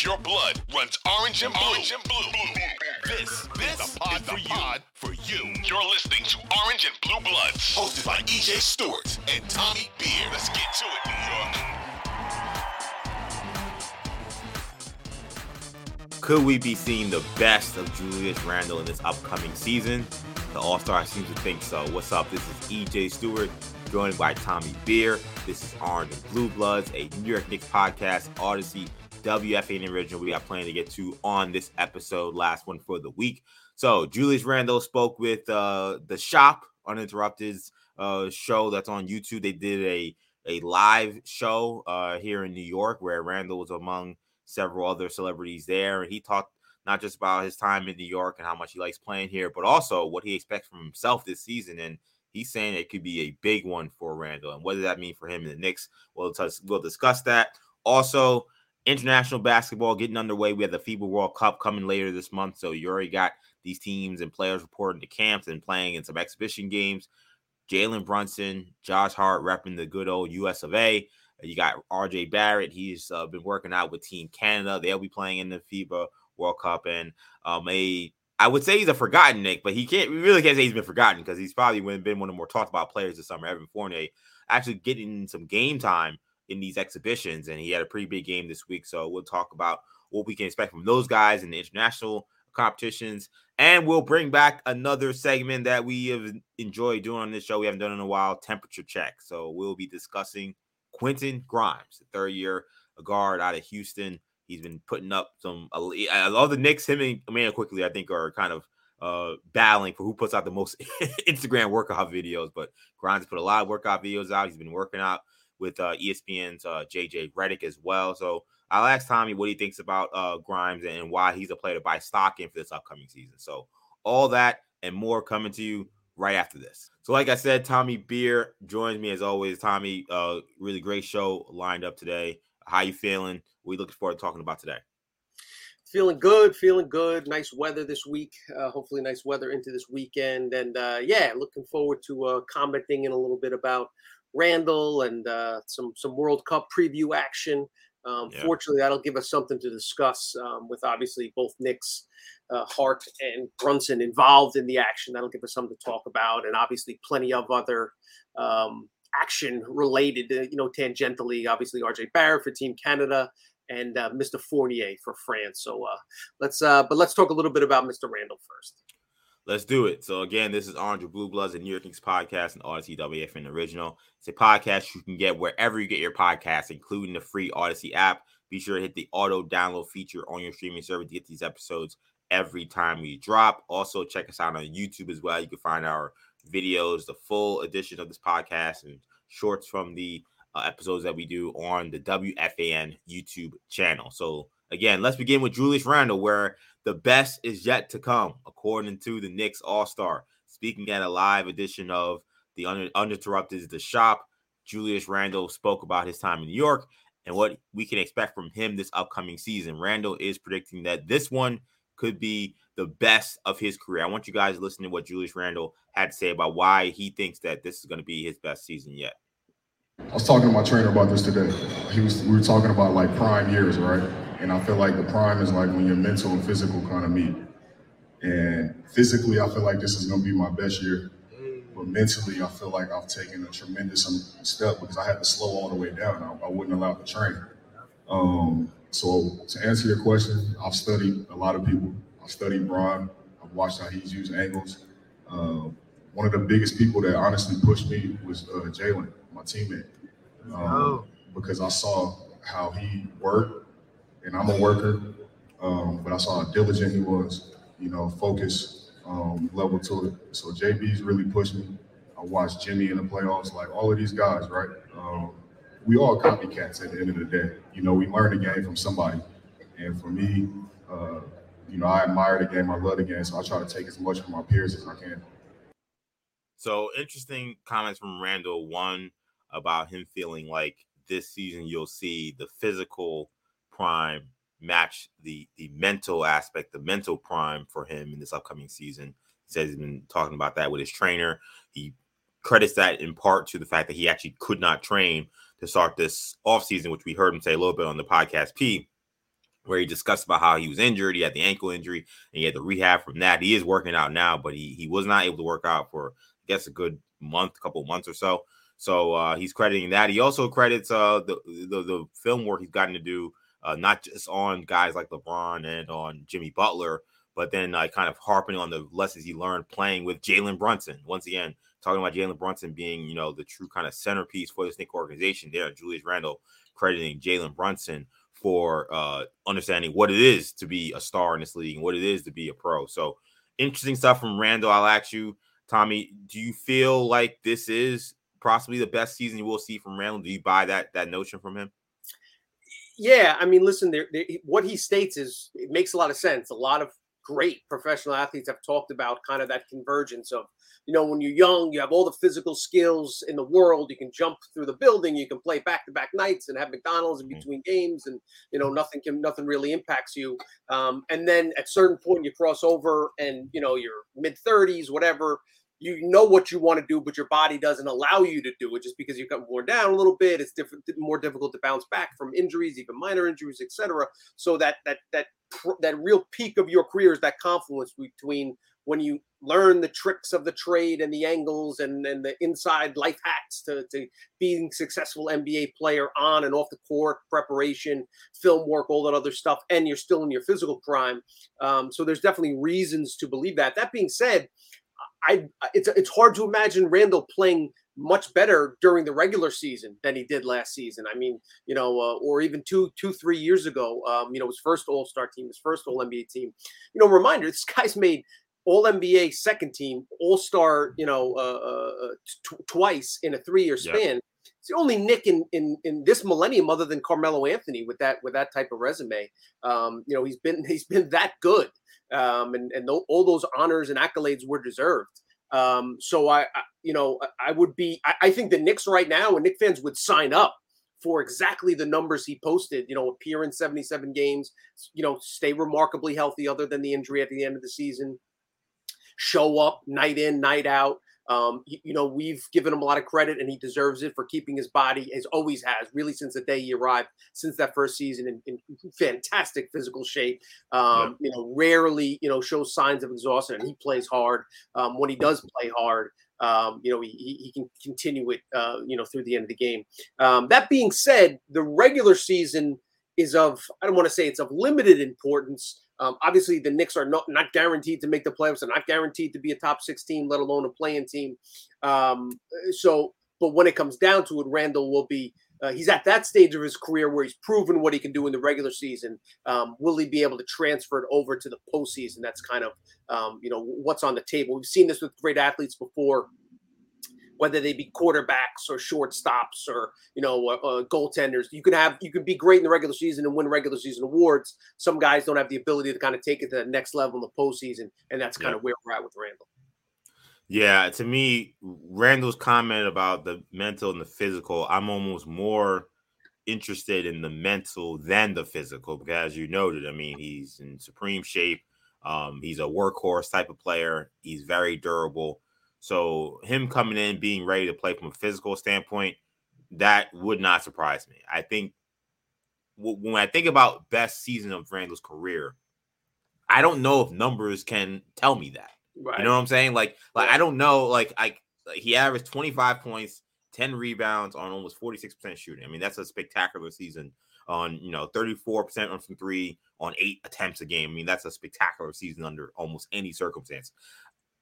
If your blood runs orange and blue, orange and blue, this, this is the pod, for, pod for you. You're listening to Orange and Blue Bloods, hosted by EJ Stewart and Tommy Beer. Let's get to it, New York. Could we be seeing the best of Julius Randle in this upcoming season? The All Star seems to think so. What's up? This is EJ Stewart, joined by Tommy Beer. This is Orange and Blue Bloods, a New York Knicks podcast, Audacy WFAN original we got plenty to get to on this episode, last one for the week. So Julius Randle spoke with uh, the shop uninterrupted uh, show that's on YouTube. They did a a live show uh, here in New York where Randle was among several other celebrities there, and he talked not just about his time in New York and how much he likes playing here, but also what he expects from himself this season. And he's saying it could be a big one for Randle, and what does that mean for him in the Knicks? We'll, we'll discuss that. Also, international basketball getting underway. We have the FIBA World Cup coming later this month. So you already got these teams and players reporting to camps and playing in some exhibition games. Jalen Brunson, Josh Hart repping the good old US of A. You got RJ Barrett. He's uh, been working out with Team Canada. They'll be playing in the FIBA World Cup. And um, a, I would say he's a forgotten Knick, but he can't, we really can't say he's been forgotten because he's probably been one of the more talked about players this summer. Evan Fournier actually getting some game time in these exhibitions, and he had a pretty big game this week. So we'll talk about what we can expect from those guys in the international competitions, and we'll bring back another segment that we have enjoyed doing on this show. We haven't done in a while, temperature check. So we'll be discussing Quentin Grimes, the third year guard out of Houston. He's been putting up some. I love the Knicks. Him and Immanuel Quickley, I think, are kind of uh, battling for who puts out the most Instagram workout videos. But Grimes put a lot of workout videos out. He's been working out with uh, ESPN's uh, JJ Redick as well. So I'll ask Tommy what he thinks about uh, Grimes and why he's a player to buy stock in for this upcoming season. So all that and more coming to you right after this. So like I said, Tommy Beer joins me as always. Tommy, uh, really great show lined up today. How you feeling? We looking forward to talking about today. Feeling good, feeling good. Nice weather this week. Uh, hopefully, nice weather into this weekend. And uh, yeah, looking forward to uh, commenting in a little bit about Randle and uh, some some World Cup preview action. Um, yeah. Fortunately, that'll give us something to discuss um, with obviously both Knicks, uh, Hart, and Brunson involved in the action. That'll give us something to talk about, and obviously plenty of other um, action related, uh, you know, tangentially. Obviously, RJ Barrett for Team Canada and uh, Mr. Fournier for France. So uh, let's, uh, but let's talk a little bit about Mr. Randle first. Let's do it. So again, this is Orange Blue Bloods, a New York Knicks podcast and Audacy WFAN original. It's a podcast you can get wherever you get your podcasts, including the free Audacy app. Be sure to hit the auto download feature on your streaming service to get these episodes every time we drop. Also, check us out on YouTube as well. You can find our videos, the full edition of this podcast, and shorts from the uh, episodes that we do on the WFAN YouTube channel. So again, let's begin with Julius Randle, where the best is yet to come, according to the Knicks All Star. Speaking at a live edition of the Uninterrupted The Shop, Julius Randle spoke about his time in New York and what we can expect from him this upcoming season. Randle is predicting that this one could be the best of his career. I want you guys to listen to what Julius Randle had to say about why he thinks that this is going to be his best season yet. I was talking to my trainer about this today. He was we were talking about like prime years, right? And I feel like the prime is like when your mental and physical kind of meet. And physically, I feel like this is going to be my best year. But mentally, I feel like I've taken a tremendous step because I had to slow all the way down. I, I wouldn't allow the train. Um, so to answer your question, I've studied a lot of people. I've studied Bron. I've watched how he's used angles. Uh, one of the biggest people that honestly pushed me was uh, Jalen, my teammate, um, oh. because I saw how he worked and I'm a worker, um, but I saw how diligent he was, you know, focus, um, level to it. So JB's really pushed me. I watched Jimmy in the playoffs, like all of these guys, right? Um, we all copycats at the end of the day. You know, we learn the game from somebody. And for me, uh, you know, I admire the game, I love the game, so I try to take as much from my peers as I can. So interesting comments from Randle. One about him feeling like this season you'll see the physical prime match the the mental aspect, the mental prime for him in this upcoming season. He says he's been talking about that with his trainer. He credits that in part to the fact that he actually could not train to start this offseason, which we heard him say a little bit on the podcast P, where he discussed about how he was injured. He had the ankle injury and he had to rehab from that. He is working out now, but he he was not able to work out for I guess a good month, couple months or so. So uh, he's crediting that. He also credits uh, the, the, the film work he's gotten to do, uh, not just on guys like LeBron and on Jimmy Butler, but then uh, kind of harping on the lessons he learned playing with Jalen Brunson. Once again, talking about Jalen Brunson being, you know, the true kind of centerpiece for this Knick organization. There, Julius Randle crediting Jalen Brunson for uh, understanding what it is to be a star in this league and what it is to be a pro. So interesting stuff from Randle. I'll ask you, Tommy, do you feel like this is possibly the best season you will see from Randle? Do you buy that that notion from him? Yeah, I mean, listen, there, there, what he states is it makes a lot of sense. A lot of great professional athletes have talked about kind of that convergence of you know when you're young you have all the physical skills in the world you can jump through the building you can play back to back nights and have mcdonald's in mm. between games and you know nothing can nothing really impacts you um, and then at certain point you cross over and you know your mid 30s whatever you know what you want to do, but your body doesn't allow you to do it just because you've got worn down a little bit. It's different, more difficult to bounce back from injuries, even minor injuries, etc. So that that that that real peak of your career is that confluence between when you learn the tricks of the trade and the angles and, and the inside life hacks to, to being successful NBA player on and off the court, preparation, film work, all that other stuff, and you're still in your physical prime. Um, so there's definitely reasons to believe that. That being said, I it's it's hard to imagine Randle playing much better during the regular season than he did last season. I mean, you know, uh, or even two, two, three years ago, um, you know, his first All Star team, his first All NBA team. You know, reminder: this guy's made All NBA second team, All Star, you know, uh, uh, t- twice in a three year span. Yep. It's the only Knick in, in in this millennium, other than Carmelo Anthony, with that with that type of resume. Um, you know, he's been he's been that good um, and and th- all those honors and accolades were deserved. Um, so I, I, you know, I would be. I, I, think the Knicks right now and Knick fans would sign up for exactly the numbers he posted. You know, appear in 77 games. You know, stay remarkably healthy, other than the injury at the end of the season. Show up night in, night out. Um, you, you, know, we've given him a lot of credit, and he deserves it for keeping his body, as always has, really since the day he arrived, since that first season, in, in fantastic physical shape. Um, yeah. You know, rarely, you know, shows signs of exhaustion, and he plays hard. Um, when he does play hard, um, you know, he, he can continue it, uh, you know, through the end of the game. Um, that being said, the regular season is of, I don't want to say it's of limited importance. Um, obviously, the Knicks are not, not guaranteed to make the playoffs. They're not guaranteed to be a top six team, let alone a play-in team. Um, so, but when it comes down to it, Randle will be. Uh, he's at that stage of his career where he's proven what he can do in the regular season. Um, will he be able to transfer it over to the postseason? That's kind of um, you know what's on the table. We've seen this with great athletes before whether they be quarterbacks or shortstops or you know uh, uh, goaltenders. You can have you can be great in the regular season and win regular season awards. Some guys don't have the ability to kind of take it to the next level in the postseason, and that's kind yeah. of where we're at with Randle. Yeah, to me, Randle's comment about the mental and the physical, I'm almost more interested in the mental than the physical because, as you noted, I mean, he's in supreme shape. Um, he's a workhorse type of player. He's very durable. So him coming in being ready to play from a physical standpoint, that would not surprise me. I think when I think about best season of Randle's career, I don't know if numbers can tell me that. Right. You know what I'm saying? Like, like I don't know. Like, I he averaged 25 points, 10 rebounds on almost 46% shooting. I mean, that's a spectacular season. On you know 34% on from three on eight attempts a game. I mean, that's a spectacular season under almost any circumstance.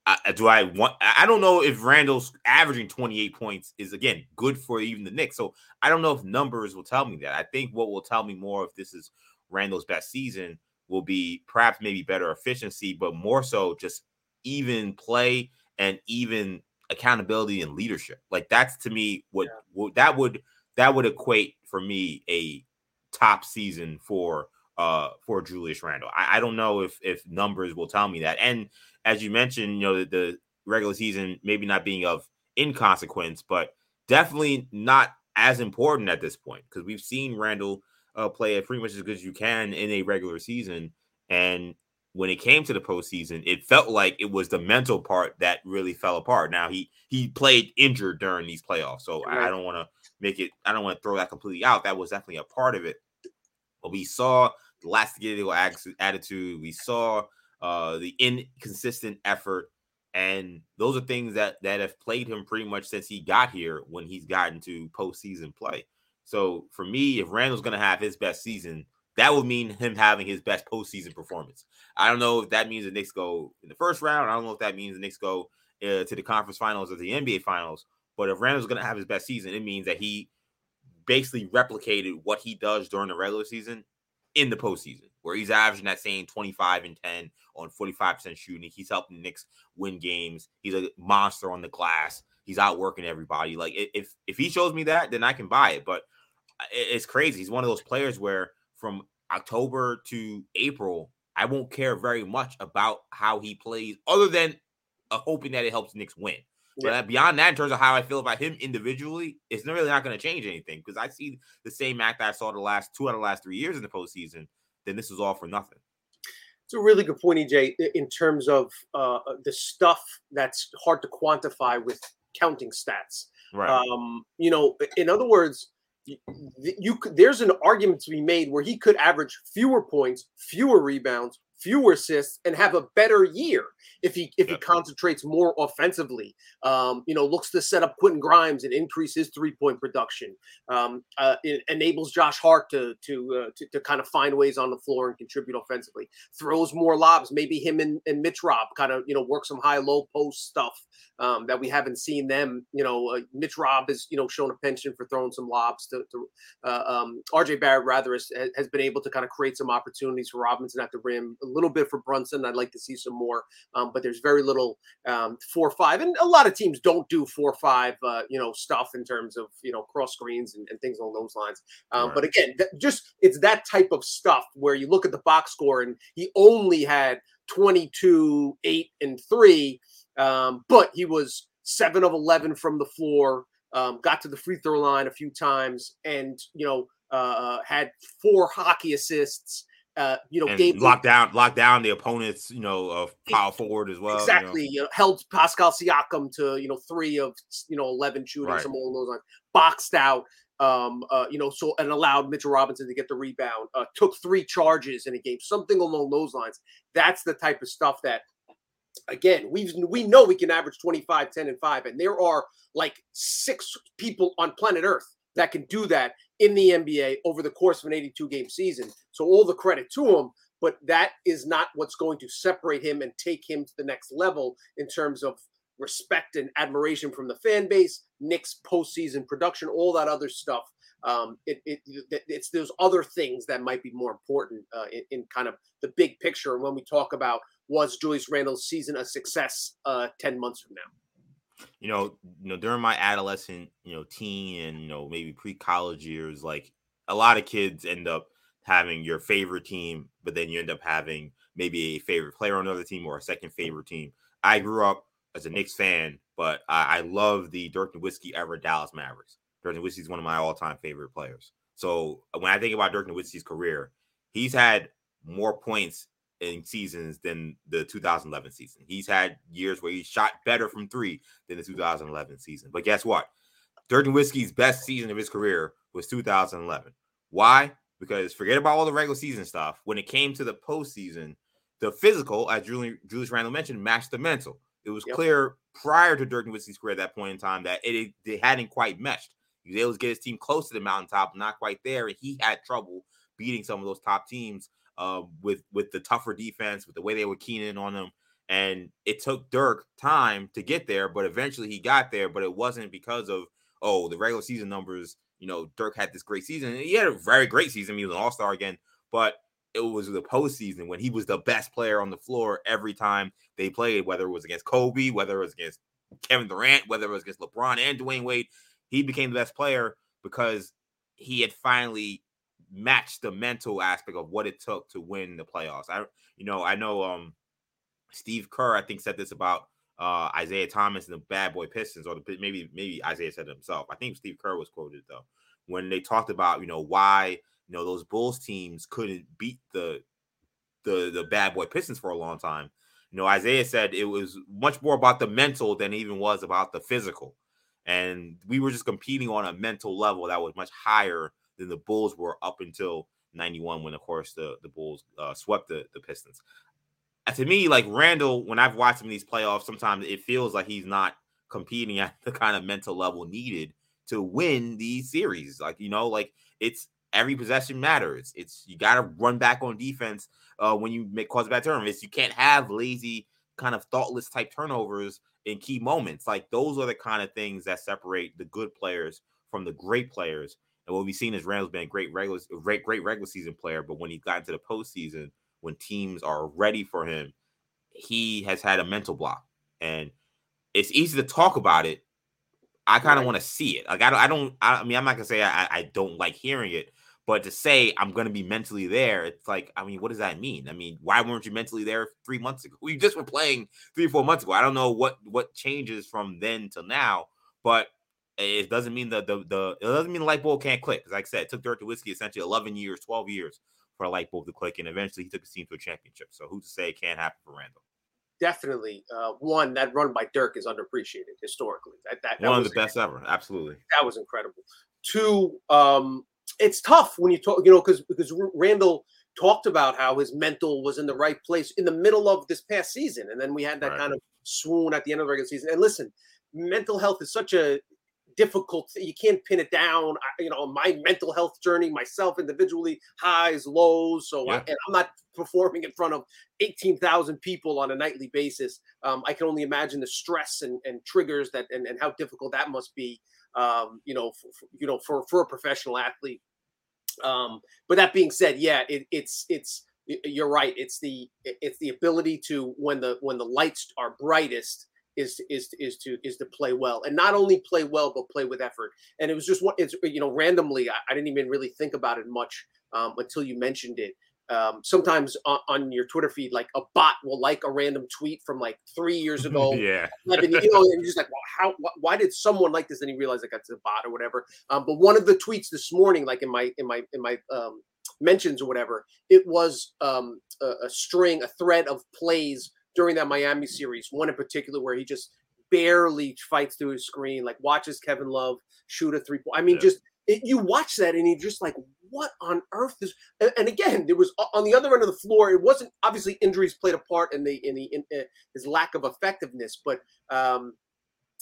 I, do I want? I don't know if Randle's averaging 28 points is again good for even the Knicks. So I don't know if numbers will tell me that. I think what will tell me more if this is Randle's best season will be perhaps maybe better efficiency, but more so just even play and even accountability and leadership. Like that's to me what, yeah. what that would that would equate for me a top season for uh for Julius Randle. I, I don't know if if numbers will tell me that. And as you mentioned, you know, the, the regular season maybe not being of inconsequence, but definitely not as important at this point because we've seen Randle uh, play it pretty much as good as you can in a regular season. And when it came to the postseason, it felt like it was the mental part that really fell apart. Now he he played injured during these playoffs, so right. I don't want to make it. I don't want to throw that completely out. That was definitely a part of it. But we saw lackadaisical attitude. We saw uh, the inconsistent effort, and those are things that that have played him pretty much since he got here. When he's gotten to postseason play, so for me, if Randle's going to have his best season, that would mean him having his best postseason performance. I don't know if that means the Knicks go in the first round. I don't know if that means the Knicks go uh, to the conference finals or the NBA finals. But if Randle's going to have his best season, it means that he basically replicated what he does during the regular season in the postseason, where he's averaging that same 25 and 10 on 45% shooting. He's helping the Knicks win games. He's a monster on the glass. He's outworking everybody. Like if if he shows me that, then I can buy it. But uh, it's crazy. He's one of those players where from October to April, I won't care very much about how he plays, other than uh, hoping that it helps Knicks win. But yeah. beyond that, in terms of how I feel about him individually, it's not really not going to change anything because I see the same act that I saw the last two out of the last three years in the postseason. Then this is all for nothing. It's a really good point, EJ, in terms of uh, the stuff that's hard to quantify with counting stats. Right. Um, you know, in other words, you could, there's an argument to be made where he could average fewer points, fewer rebounds, fewer assists and have a better year if he if yep. he concentrates more offensively. Um, you know, looks to set up Quentin Grimes and increase his three point production. Um, uh, it enables Josh Hart to to, uh, to, to kind of find ways on the floor and contribute offensively. Throws more lobs. Maybe him and, and Mitch Rob kind of you know work some high low post stuff um, that we haven't seen them. You know, uh, Mitch Rob has you know shown a penchant for throwing some lobs to, to uh, um, RJ Barrett. Rather has, has been able to kind of create some opportunities for Robinson at the rim. A little bit for Brunson. I'd like to see some more, um, but there's very little um, four five, and a lot of teams don't do four five. Uh, you know, stuff in terms of you know cross screens and, and things along those lines. Um, right. But again, just it's that type of stuff where you look at the box score and he only had 22, eight, and three um, but he was seven of 11 from the floor, um, got to the free throw line a few times, and, you know, uh, had four hockey assists. Uh, you know, and gave locked down, locked down the opponent's, you know, uh, power forward as well. Exactly, you know? You know, held Pascal Siakam to you know three of you know eleven shooting, right. some along those lines. Boxed out, um, uh, you know, so and allowed Mitchell Robinson to get the rebound. Uh, took three charges in a game, something along those lines. That's the type of stuff that again, we we know we can average 25, 10, and 5. And there are like six people on planet Earth that can do that in the NBA over the course of an 82 game season. So all the credit to him, but that is not what's going to separate him and take him to the next level in terms of respect and admiration from the fan base, Knicks postseason production, all that other stuff. Um, it, it, it's those other things that might be more important uh, in, in kind of the big picture. When we talk about was Julius Randle's season a success uh, 10 months from now? You know, you know, during my adolescent, you know, teen and you know, maybe pre-college years, like a lot of kids end up having your favorite team, but then you end up having maybe a favorite player on another team or a second favorite team. I grew up as a Knicks fan, but I, I love the Dirk Nowitzki era Dallas Mavericks. Dirk Nowitzki is one of my all-time favorite players. So when I think about Dirk Nowitzki's career, he's had more points in seasons than the 2011 season. He's had years where he shot better from three than the 2011 season. But guess what? Dirk Nowitzki's best season of his career was 2011. Why? Because forget about all the regular season stuff. When it came to the postseason, the physical, as Julius, Julius Randle mentioned, matched the mental. It was yep. clear prior to Dirk Nowitzki's career at that point in time that it, it hadn't quite meshed. He was able to get his team close to the mountaintop, not quite there, and he had trouble beating some of those top teams uh, with with the tougher defense, with the way they were keen in on them. And it took Dirk time to get there, but eventually he got there. But it wasn't because of oh the regular season numbers. You know, Dirk had this great season. He had a very great season. He was an All Star again, but it was the postseason when he was the best player on the floor every time they played, whether it was against Kobe, whether it was against Kevin Durant, whether it was against LeBron and Dwyane Wade. He became the best player because he had finally match the mental aspect of what it took to win the playoffs. I you know, I know um Steve Kerr, I think, said this about uh Isiah Thomas and the bad boy Pistons, or the, maybe maybe Isiah said it himself. I think Steve Kerr was quoted though when they talked about you know why you know those Bulls teams couldn't beat the the the bad boy Pistons for a long time. You know, Isiah said it was much more about the mental than even was about the physical. And we were just competing on a mental level that was much higher than the Bulls were up until 91 when of course the the Bulls uh, swept the the Pistons. And to me, like Randle, when I've watched him in these playoffs, sometimes it feels like he's not competing at the kind of mental level needed to win these series. Like you know, like it's every possession matters. It's you got to run back on defense uh, when you make cause bad turnovers. You can't have lazy kind of thoughtless type turnovers in key moments. Like those are the kind of things that separate the good players from the great players. And what we've seen is Randle's been a great regular, great, great regular season player, but when he got into the postseason, when teams are ready for him, he has had a mental block, and it's easy to talk about it. I kind of right. want to see it. Like I don't, I don't. I mean, I'm not gonna say I, I don't like hearing it, but to say I'm going to be mentally there, it's like, I mean, what does that mean? I mean, why weren't you mentally there three months ago? We just were playing three or four months ago. I don't know what what changes from then to now, but it doesn't mean that the the it doesn't mean the light bulb can't click. Because like I said, it took Dirk Nowitzki essentially 11 years, 12 years for a light bulb to click, and eventually he took his team to a championship. So who's to say it can't happen for Randle? Definitely, uh, one that run by Dirk is underappreciated historically. That, that, that one of the best ever. Absolutely, that was incredible. Two, um, it's tough when you talk, you know, because because Randle talked about how his mental was in the right place in the middle of this past season, and then we had that right. kind of swoon at the end of the regular season. And listen, mental health is such a difficult you can't pin it down. You know my mental health journey myself individually highs lows. So yeah. I, and i'm not performing in front of 18,000 people on a nightly basis. Um, i can only imagine the stress and, and triggers that and, and how difficult that must be um, you know for, you know for for a professional athlete. Um, but that being said, yeah, it, it's it's you're right. It's the it's the ability to when the when the lights are brightest is is is to is to play well and not only play well but play with effort. And it was just what it's you know randomly. I, I didn't even really think about it much um, until you mentioned it um, sometimes on, on, your Twitter feed, like a bot will like a random tweet from like three years ago. yeah. you know, and you're just like, well, how, wh- why did someone like this? And he realized like that's a bot or whatever. Um, but one of the tweets this morning, like in my, in my, in my, um, mentions or whatever, it was um, a, a string, a thread of plays during that Miami series. One in particular where he just barely fights through his screen, like watches Kevin Love shoot a three point. I mean, yeah. just it, you watch that and you're just like, what on earth is? And, and, again, there was on the other end of the floor. It wasn't obviously injuries played a part in the in the in, uh, his lack of effectiveness, but um,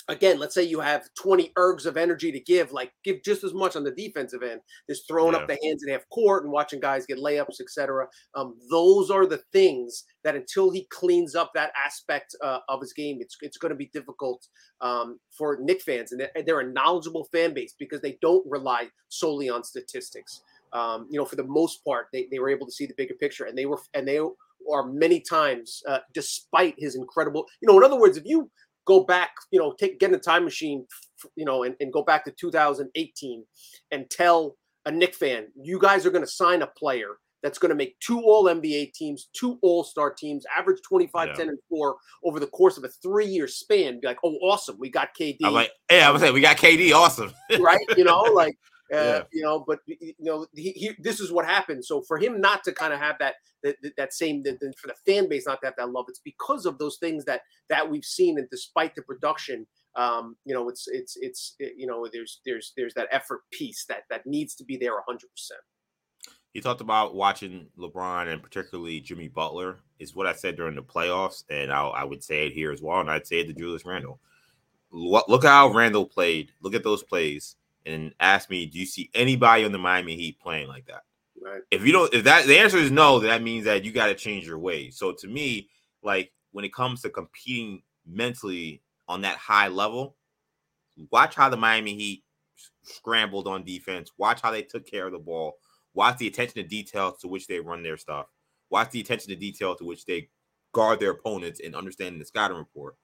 again, let's say you have 20 ergs of energy to give, like give just as much on the defensive end, just throwing yeah. up the hands in half court and watching guys get layups, etc. Um, those are the things that until he cleans up that aspect uh, of his game, it's it's going to be difficult um, for Knick fans, and they're, they're, a knowledgeable fan base because they don't rely solely on statistics. Um, you know, for the most part, they, they were able to see the bigger picture, and they were and they are many times, uh, despite his incredible. You know, in other words, if you go back, you know, take get in a time machine, you know, and, and go back to 2018 and tell a Knick fan, you guys are going to sign a player that's going to make two all NBA teams, two all star teams, average 25, yeah. 10, and 4 over the course of a three year span. Be like, oh, awesome. We got KD. I'm like, yeah, I was saying, we got KD. Awesome. right. You know, like, uh, yeah. you know, but you know, he, he, this is what happened. So for him not to kind of have that that, that same that, for the fan base not to have that love, it's because of those things that that we've seen, and despite the production, um, you know, it's it's it's it, you know, there's there's there's that effort piece that that needs to be there 100. percent He talked about watching LeBron and particularly Jimmy Butler is what I said during the playoffs, and I'll, I would say it here as well, and I'd say it to Julius Randle. Look, look how Randle played. Look at those plays and ask me, do you see anybody on the Miami Heat playing like that? Right. If you don't, if that the answer is no, that means that you got to change your ways. So to me, like when it comes to competing mentally on that high level, watch how the Miami Heat scrambled on defense. Watch how they took care of the ball. Watch the attention to detail to which they run their stuff. Watch the attention to detail to which they guard their opponents and understanding the scouting report.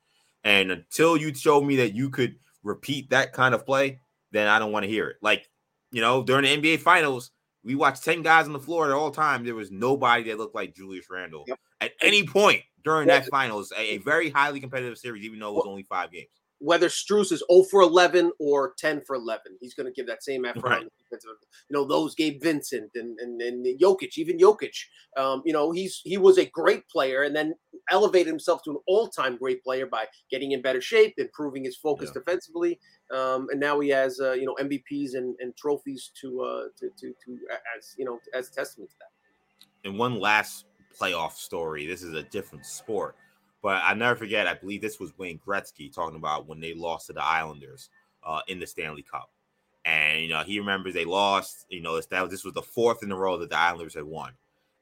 And until you show me that you could repeat that kind of play, then I don't want to hear it. Like, you know, during the NBA finals, we watched 10 guys on the floor at all times. There was nobody that looked like Julius Randle yep. at any point during that finals, a, a, very highly competitive series, even though it was only five games. whether Strus is 0 for 11 or 10 for 11, he's going to give that same effort. Right. You know, those Gabe Vincent and, and, and Jokic, even Jokic. Um, you know, he's he was a great player and then elevated himself to an all-time great player by getting in better shape, improving his focus yeah. defensively, um, and now he has uh, you know MVPs and, and trophies to, uh, to to to as you know as testament to that. And one last playoff story. This is a different sport but I never forget, I believe this was Wayne Gretzky talking about when they lost to the Islanders uh, in the Stanley Cup. And, you know, he remembers they lost, you know, that this was the fourth in a row that the Islanders had won.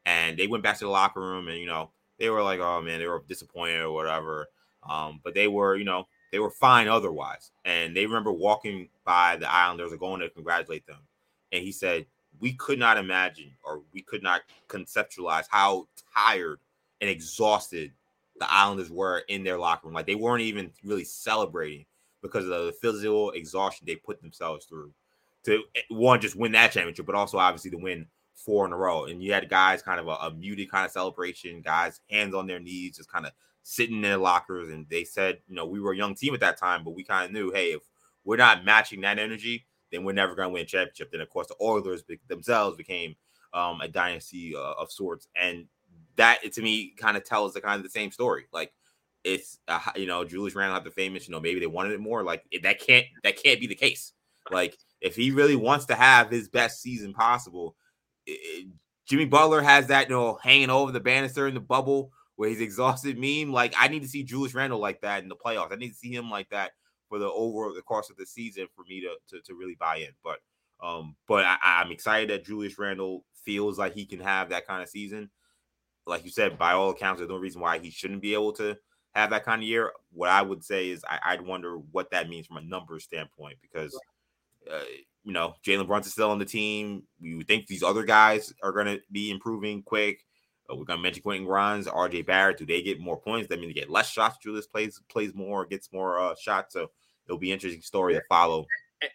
And they went back to the locker room and, you know, they were like, oh man, they were disappointed or whatever. Um, but they were, you know, they were fine otherwise. And they remember walking by the Islanders or going to congratulate them. And he said, we could not imagine or we could not conceptualize how tired and exhausted the Islanders were in their locker room. Like they weren't even really celebrating because of the physical exhaustion they put themselves through to eh, one just win that championship, but also obviously to win four in a row. And you had guys kind of a, a muted kind of celebration, guys hands on their knees, just kind of sitting in their lockers. And they said, you know, we were a young team at that time, but we kind of knew, hey, if we're not matching that energy, then we're never going to win a championship. Then of course the Oilers themselves became um, a dynasty uh, of sorts, and that to me kind of tells the kind of the same story. Like it's uh, you know Julius Randle had the famous you know maybe they wanted it more. Like that can't that can't be the case. Like if he really wants to have his best season possible, it, Jimmy Butler has that you know hanging over the banister in the bubble where he's exhausted meme. Like I need to see Julius Randle like that in the playoffs. I need to see him like that for the over the course of the season for me to to, to really buy in. But um, but I, I'm excited that Julius Randle feels like he can have that kind of season like you said, by all accounts, there's no reason why he shouldn't be able to have that kind of year. What I would say is I, would wonder what that means from a numbers standpoint because, uh, you know, Jalen Brunson's still on the team. You think these other guys are going to be improving quick. Uh, we're to mention Quentin Grimes, RJ Barrett. Do they get more points? That mean they get less shots. Julius plays plays more, gets more uh, shots. So it'll be an interesting story to follow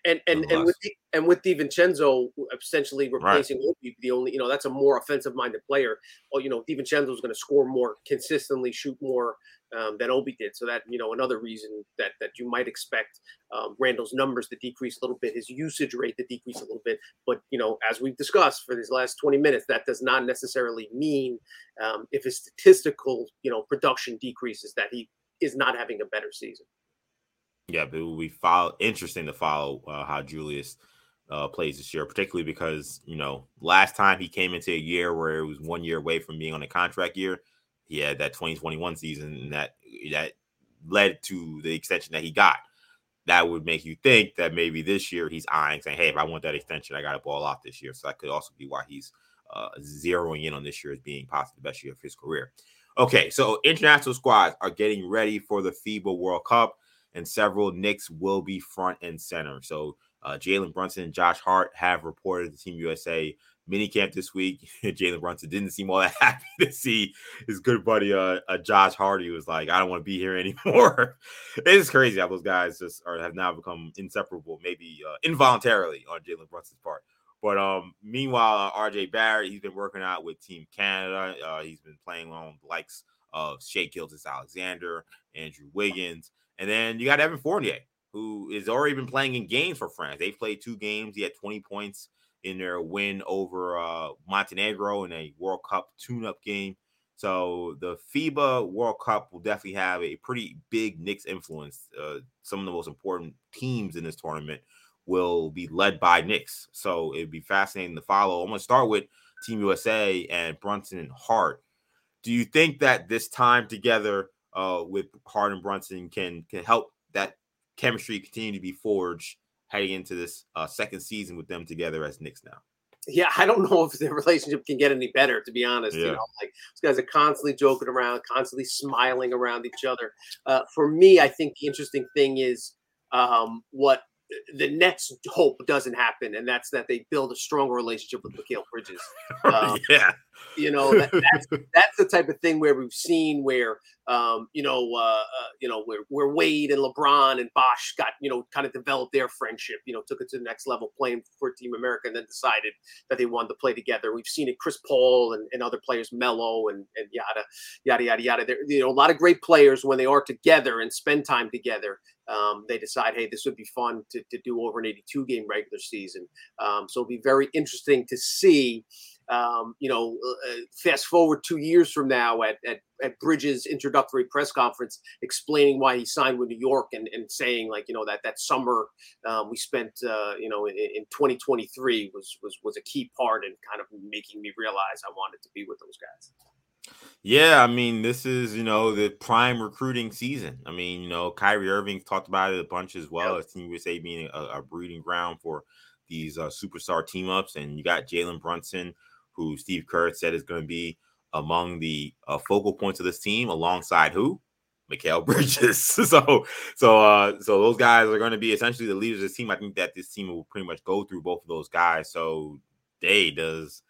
and and and with the, and with DiVincenzo essentially replacing right. Obi, the only you know that's a more offensive minded player. Well, you know DiVincenzo is going to score more consistently, shoot more um, than Obi did. So that you know another reason that that you might expect um, Randle's numbers to decrease a little bit, his usage rate to decrease a little bit. But you know, as we've discussed for these last twenty minutes, that does not necessarily mean um, if his statistical you know production decreases that he is not having a better season. Yeah, but it will be follow interesting to follow uh, how Julius uh, plays this year, particularly because you know last time he came into a year where it was one year away from being on a contract year, he had that 2021 season and that that led to the extension that he got. That would make you think that maybe this year he's eyeing saying, "Hey, if I want that extension, I got to ball off this year." So that could also be why he's uh, zeroing in on this year as being possibly the best year of his career. Okay, so international squads are getting ready for the FIBA World Cup and several Knicks will be front and center. So uh, Jalen Brunson and Josh Hart have reported to Team USA minicamp this week. Jalen Brunson didn't seem all that happy to see his good buddy uh, uh Josh Hart. He was like, "I don't want to be here anymore." it's crazy how those guys just are have now become inseparable, maybe uh, involuntarily on Jalen Brunson's part. But um, meanwhile, uh, RJ Barrett, he's been working out with Team Canada. Uh, he's been playing on the likes of Shai Gilgeous-Alexander, Andrew Wiggins. And then you got Evan Fournier, who has already been playing in games for France. They've played two games. He had 20 points in their win over uh, Montenegro in a World Cup tune-up game. So the FIBA World Cup will definitely have a pretty big Knicks influence. Uh, some of the most important teams in this tournament will be led by Knicks. So it'd be fascinating to follow. I'm going to start with Team USA and Brunson and Hart. Do you think that this time together uh, with Hart and Brunson can can help that chemistry continue to be forged heading into this uh, second season with them together as Knicks now. Yeah, I don't know if the relationship can get any better, to be honest. Yeah. You know, like these guys are constantly joking around, constantly smiling around each other. Uh, for me, I think the interesting thing is um, what the Nets hope doesn't happen, and that's that they build a stronger relationship with Mikal Bridges. Um, yeah, You know, that, that's that's the type of thing where we've seen where um, you know, uh, uh, you know, where, where Wade and LeBron and Bosh got, you know, kind of developed their friendship, you know, took it to the next level playing for Team America and then decided that they wanted to play together. We've seen it, Chris Paul and, and other players, Melo and, and yada, yada, yada, yada. There, you know, a lot of great players when they are together and spend time together, um, they decide, hey, this would be fun to, to do over an 82 game regular season. Um, so it'll be very interesting to see um, you know, uh, uh, fast forward two years from now at, at, at Bridges' introductory press conference, explaining why he signed with New York and, and saying like, you know, that that summer um, we spent, uh, you know, in, in 2023 was was was a key part in kind of making me realize I wanted to be with those guys. Yeah, I mean, this is you know the prime recruiting season. I mean, you know, Kyrie Irving talked about it a bunch as well yep. as Team USA being a, a breeding ground for these uh, superstar team ups, and you got Jalen Brunson who Steve Kerr said is going to be among the uh, focal points of this team, alongside who? Mikal Bridges. so, so, uh, so those guys are going to be essentially the leaders of this team. I think that this team will pretty much go through both of those guys. So, day does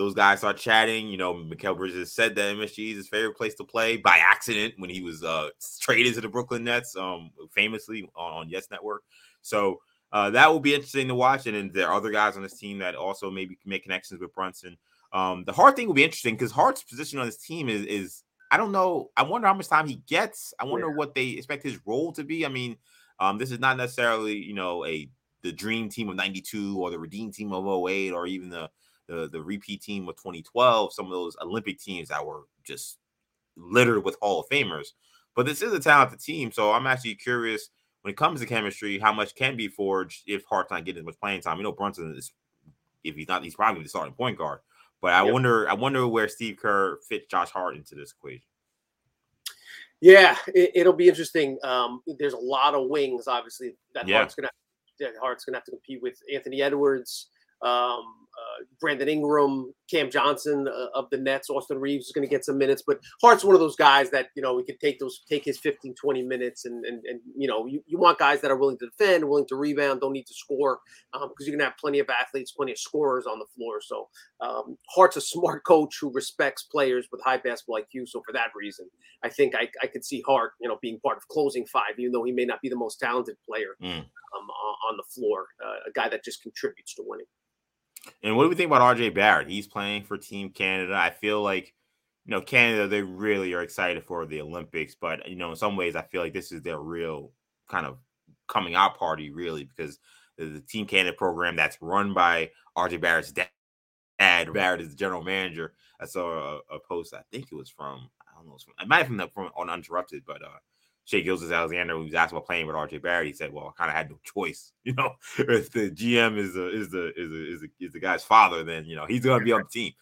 those guys start chatting. You know, Mikal Bridges said that MSG is his favorite place to play by accident when he was uh, traded to the Brooklyn Nets, um, famously on, on Yes Network. So uh, that will be interesting to watch. And then there are other guys on this team that also maybe can make connections with Brunson. Um, the Hart thing will be interesting because Hart's position on this team is is I don't know. I wonder how much time he gets. I wonder yeah. what they expect his role to be. I mean, um, this is not necessarily you know a the dream team of 92 or the redeem team of 08 or even the the, the repeat team of 2012 some of those olympic teams that were just littered with hall of famers but this is a talented team so i'm actually curious when it comes to chemistry, how much can be forged if Hart's not getting as much playing time. You know, Brunson is if he's not, he's probably the starting point guard. But I yep. wonder, I wonder where Steve Kerr fits Josh Hart into this equation. Yeah, it, will be interesting. Um, there's a lot of wings, obviously, that yeah. Hart's gonna that Hart's gonna have to compete with Anthony Edwards, um, uh, Brandon Ingram, Cam Johnson uh, of the Nets, Austin Reaves is going to get some minutes, but Hart's one of those guys that, you know, we could take those, take his 15, 20 minutes. And, and, and you know, you, you want guys that are willing to defend, willing to rebound, don't need to score because um, you're going to have plenty of athletes, plenty of scorers on the floor. So um, Hart's a smart coach who respects players with high basketball IQ. So for that reason, I think I, I could see Hart, you know, being part of closing five, even though he may not be the most talented player mm. um, on the floor, uh, a guy that just contributes to winning. And what do we think about RJ Barrett? He's playing for Team Canada. I feel like, you know, Canada, they really are excited for the Olympics, but, you know, in some ways, I feel like this is their real kind of coming out party, really, because the Team Canada program that's run by RJ Barrett's dad. Barrett is the general manager. I saw a, a post, I think it was from, I don't know, it, from, it might have been from Uninterrupted, but uh, Shai Gilgeous-Alexander, who was asked about playing with RJ Barrett, he said, "Well, I kind of had no choice. You know, if the GM is the is the is the is the, is the guy's father, then you know he's going to be on the team."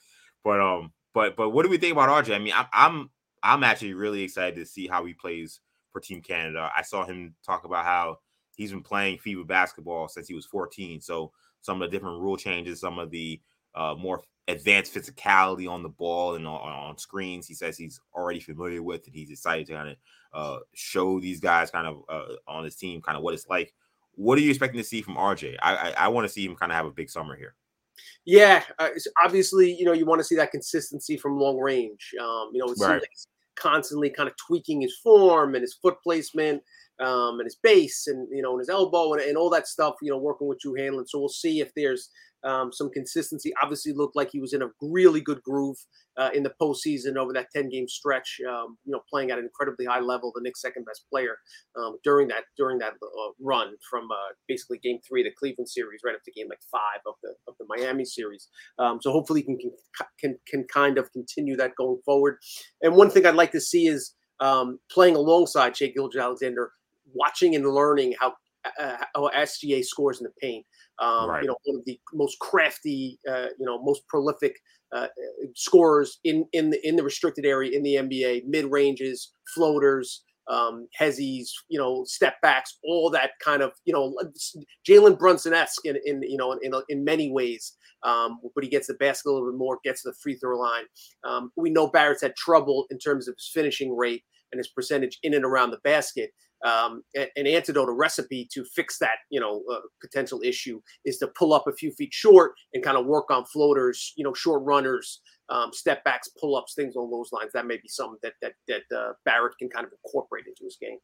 But um, but but what do we think about RJ? I mean, I'm I'm I'm actually really excited to see how he plays for Team Canada. I saw him talk about how he's been playing FIBA basketball since he was 14. So some of the different rule changes, some of the uh, more advanced physicality on the ball and on, on, screens. He says he's already familiar with it. He's excited to kind of uh, show these guys kind of uh, on his team kind of what it's like. What are you expecting to see from RJ? I I, I want to see him kind of have a big summer here. Yeah, uh, obviously, you know, you want to see that consistency from long range. Um, you know, it right. like he's constantly kind of tweaking his form and his foot placement um, and his base and you know and his elbow and, and all that stuff. You know, working with Drew Hanlen. So we'll see if there's um, some consistency. Obviously, looked like he was in a really good groove uh, in the postseason over that 10 game stretch. Um, you know, playing at an incredibly high level, the Knicks' second best player um, during that during that uh, run from uh, basically Game Three of the Cleveland series, right up to Game like five of the of the Miami series. Um, so hopefully, he can can can kind of continue that going forward. And one thing I'd like to see is um, playing alongside Shai Gilgeous-Alexander, watching and learning how uh, how SGA scores in the paint. Um, right. You know, one of the most crafty, uh, you know, most prolific uh, scorers in in the in the restricted area in the NBA, mid ranges, floaters, um, hezzies, you know, step backs, all that kind of, you know, Jalen Brunson esque in, in you know in in many ways. Um, but he gets the basket a little bit more, gets the free throw line. Um, we know Barrett's had trouble in terms of his finishing rate and his percentage in and around the basket um, an antidote, a recipe to fix that, you know, uh, potential issue is to pull up a few feet short and kind of work on floaters, you know, short runners, um, step backs, pull ups, things along those lines. That may be something that that that uh, Barrett can kind of incorporate into his game.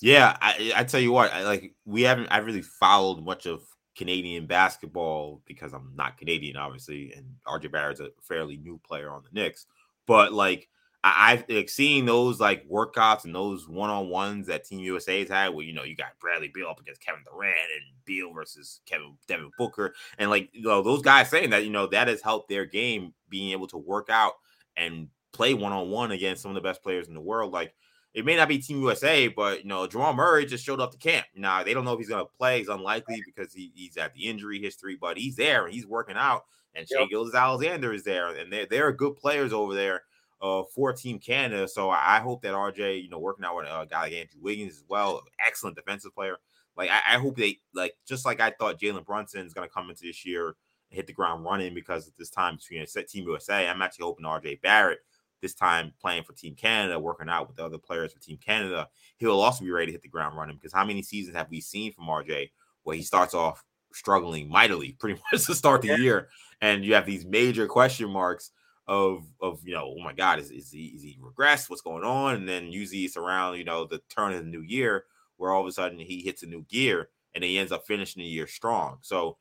Yeah, I, I tell you what, I, like we haven't I really followed much of Canadian basketball because I'm not Canadian, obviously, and RJ Barrett's a fairly new player on the Knicks. But like I, have like seeing those like workouts and those one on ones that Team USA's had, where you know you got Bradley Beal up against Kevin Durant and Beal versus Kevin Devin Booker, and like you know those guys saying that you know that has helped their game being able to work out and play one on one against some of the best players in the world. Like it may not be Team USA, but you know, Jamal Murray just showed up to camp. Now they don't know if he's gonna play. He's unlikely because he, he's at the injury history, but he's there and he's working out. And yep. Gilgeous-Alexander is there, and they're they're good players over there uh, for Team Canada. So I hope that RJ, you know, working out with a guy like Andrew Wiggins as well, excellent defensive player. Like I, I hope they like just like I thought Jalen Brunson is gonna come into this year and hit the ground running because at this time between Team USA, I'm actually hoping RJ Barrett this time playing for Team Canada, working out with the other players for Team Canada, he'll also be ready to hit the ground running. Because how many seasons have we seen from RJ where he starts off struggling mightily pretty much to start the year, and you have these major question marks of of you know, oh my God, is, is he is he regressed? What's going on? And then usually it's around you know the turn of the new year where all of a sudden he hits a new gear and he ends up finishing the year strong. So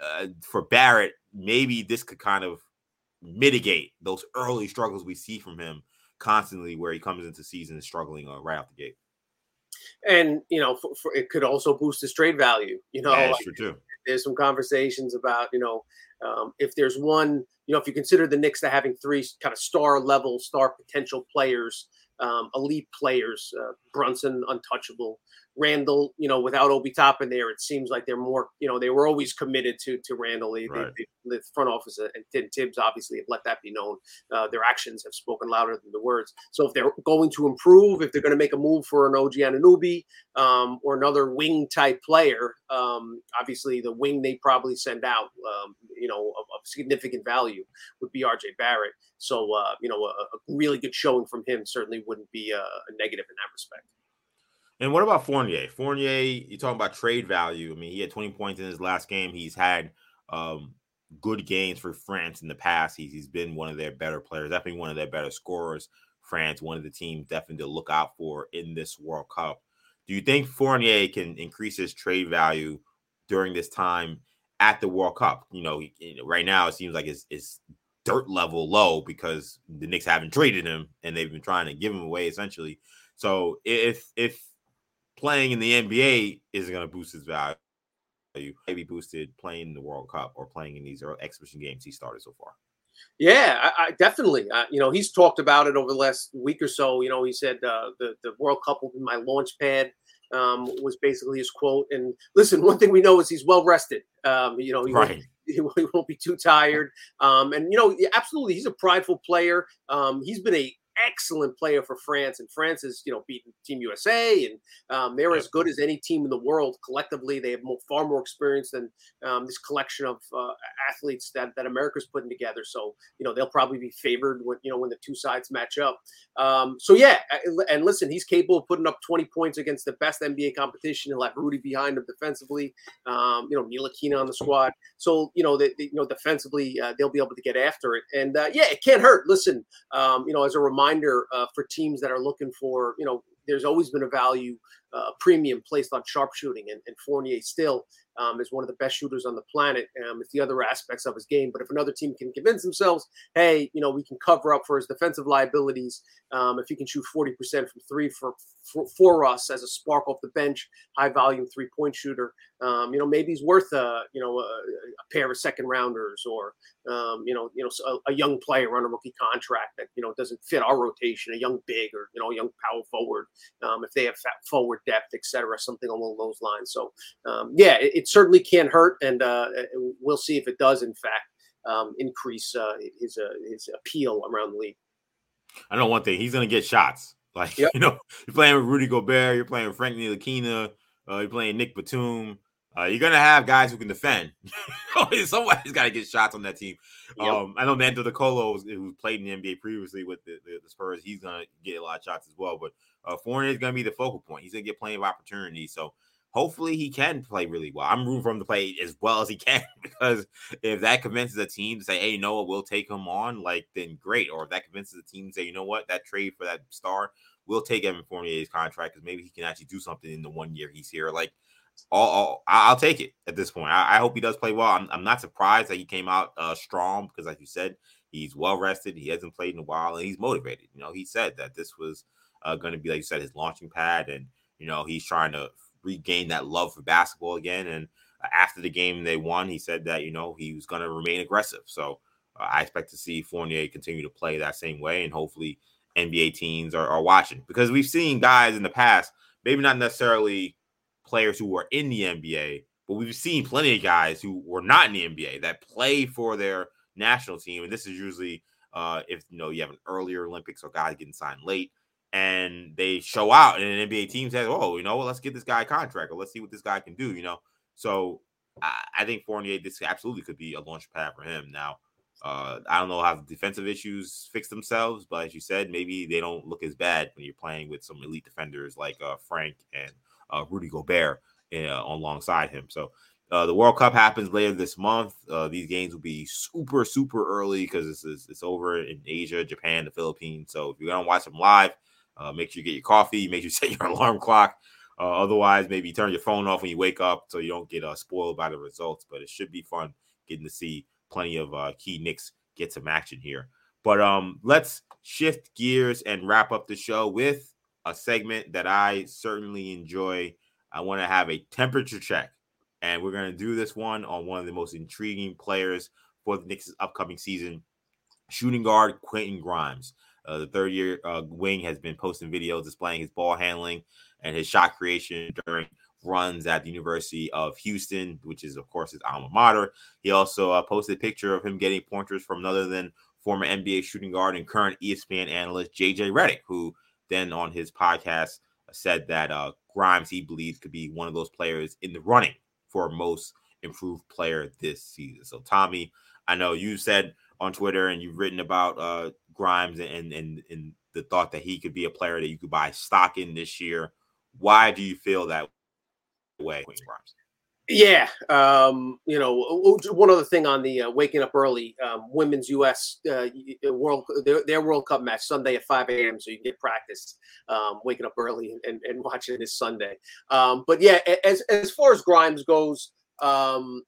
uh, for Barrett, maybe this could kind of mitigate those early struggles we see from him constantly, where he comes into season struggling uh, right out the gate. And you know, for, for, it could also boost his trade value. You know, yeah, like, true too. There's some conversations about you know um, if there's one, you know, if you consider the Knicks to having three kind of star level, star potential players, um, elite players, uh, Brunson untouchable, Randle, you know, without Obi Toppin there, it seems like they're more, you know, they were always committed to to Randle. They, right. they, they, the front office and Tim Thibs obviously have let that be known. Uh, their actions have spoken louder than the words. So if they're going to improve, if they're going to make a move for an OG Anunoby um, or another wing type player, um, obviously the wing they probably send out, um, you know, of, of, significant value would be RJ Barrett. So uh, you know, a, a, really good showing from him certainly wouldn't be a, a negative in that respect. And what about Fournier? Fournier, you're talking about trade value. I mean, he had 20 points in his last game. He's had um, good games for France in the past. He's, he's been one of their better players, definitely one of their better scorers. France, one of the teams definitely to look out for in this World Cup. Do you think Fournier can increase his trade value during this time at the World Cup? You know, right now it seems like it's, it's dirt level low because the Knicks haven't traded him and they've been trying to give him away essentially. So if if playing in the NBA isn't going to boost his value. Maybe boosted playing in the World Cup or playing in these exhibition games he started so far. Yeah, I, I definitely. Uh, you know, he's talked about it over the last week or so. You know, he said uh, the the World Cup will be my launch pad. Um, was basically his quote. And listen, one thing we know is he's well rested. Um, you know, he, right. won't, he, won't, be too tired. Um, and you know, absolutely, he's a prideful player. Um, he's been a excellent player for France, and France has you know beaten Team USA, and um, they're as good as any team in the world collectively. They have more, far more experience than um, this collection of uh, athletes that that America's putting together. So you know they'll probably be favored when you know when the two sides match up. Um, so yeah, and listen, he's capable of putting up 20 points against the best NBA competition. He'll have Rudy behind him defensively. Um, you know Ntilikina on the squad. So you know they you know defensively uh, they'll be able to get after it, and uh, yeah, it can't hurt. Listen, um, you know as a reminder reminder uh, for teams that are looking for, you know, there's always been a value uh, premium placed on sharpshooting, and, and Fournier still um, is one of the best shooters on the planet. Um, it's the other aspects of his game. But if another team can convince themselves, hey, you know, we can cover up for his defensive liabilities. Um, if he can shoot 40% from three for, for, for us as a spark off the bench, high volume three point shooter, um, you know, maybe he's worth a you know a, a pair of second rounders or um, you know you know a, a, young player on a rookie contract that you know doesn't fit our rotation, a young big or you know a young power forward um, if they have forward depth, etc., something along those lines. So yeah, it, it certainly can't hurt, and uh, we'll see if it does, in fact, um, increase uh, his uh, his appeal around the league. I know one thing: he's going to get shots. Like yep. you know, you're playing with Rudy Gobert, you're playing with Frank Ntilikina, uh, you're playing Nick Batum. Uh, you're gonna have guys who can defend. Somebody's got to get shots on that team. Yep. Um, I know Nando De Colo, who played in the NBA previously with the, the, the, Spurs, he's gonna get a lot of shots as well. But uh, Fournier is gonna be the focal point. He's gonna get plenty of opportunities. So hopefully he can play really well. I'm rooting for him to play as well as he can because if that convinces a team to say, hey, what, we'll take him on, like then great. Or if that convinces the team to say, you know what, that trade for that star, we'll take Evan Fournier's contract because maybe he can actually do something in the one year he's here. Like, all, all I'll take it at this point. I, I hope he does play well. I'm, I'm, not surprised that he came out uh, strong because, like you said, he's well rested. He hasn't played in a while and he's motivated. You know, he said that this was uh, going to be, like you said, his launching pad, and you know he's trying to regain that love for basketball again. And uh, after the game they won, he said that you know he was going to remain aggressive. So uh, I expect to see Fournier continue to play that same way, and hopefully NBA teams are, are watching because we've seen guys in the past, maybe not necessarily players who were in the NBA, but we've seen plenty of guys who were not in the NBA that play for their national team, and this is usually uh, if you know you have an earlier Olympics or guys getting signed late and they show out and an NBA team says, "Oh, you know, let's get this guy a contract or let's see what this guy can do." You know, so I, I think Fournier this absolutely could be a launch pad for him. Now, uh, I don't know how the defensive issues fix themselves, but as you said, maybe they don't look as bad when you're playing with some elite defenders like uh, Frank and uh, Rudy Gobert uh, alongside him. So. Uh, the World Cup happens later this month. Uh, these games will be super, super early because it's, it's, it's over in Asia, Japan, the Philippines. So if you're gonna watch them live, uh, make sure you get your coffee. Make sure you set your alarm clock. Uh, otherwise, maybe turn your phone off when you wake up so you don't get uh, spoiled by the results. But it should be fun getting to see plenty of key Knicks get some action here. But um, let's shift gears and wrap up the show with a segment that I certainly enjoy. I want to have a temperature check, and we're going to do this one on one of the most intriguing players for the Knicks' upcoming season, shooting guard Quentin Grimes. Uh, the third year uh, wing has been posting videos displaying his ball handling and his shot creation during runs at the University of Houston, which is, of course, his alma mater. He also uh, posted a picture of him getting pointers from none other than former NBA shooting guard and current ESPN analyst JJ Redick, who then on his podcast said that uh, Grimes he believes could be one of those players in the running for most improved player this season. So, Tommy, I know you said on Twitter and you've written about uh, Grimes and and and the thought that he could be a player that you could buy stock in this year. Why do you feel that way, Grimes? Yeah, um, you know, one other thing on the uh, waking up early, um, women's U.S. Uh, World their, their, World Cup match Sunday at 5 a.m. So you can get practice um, waking up early and, and watching this Sunday. Um, but yeah, as as far as Grimes goes, um,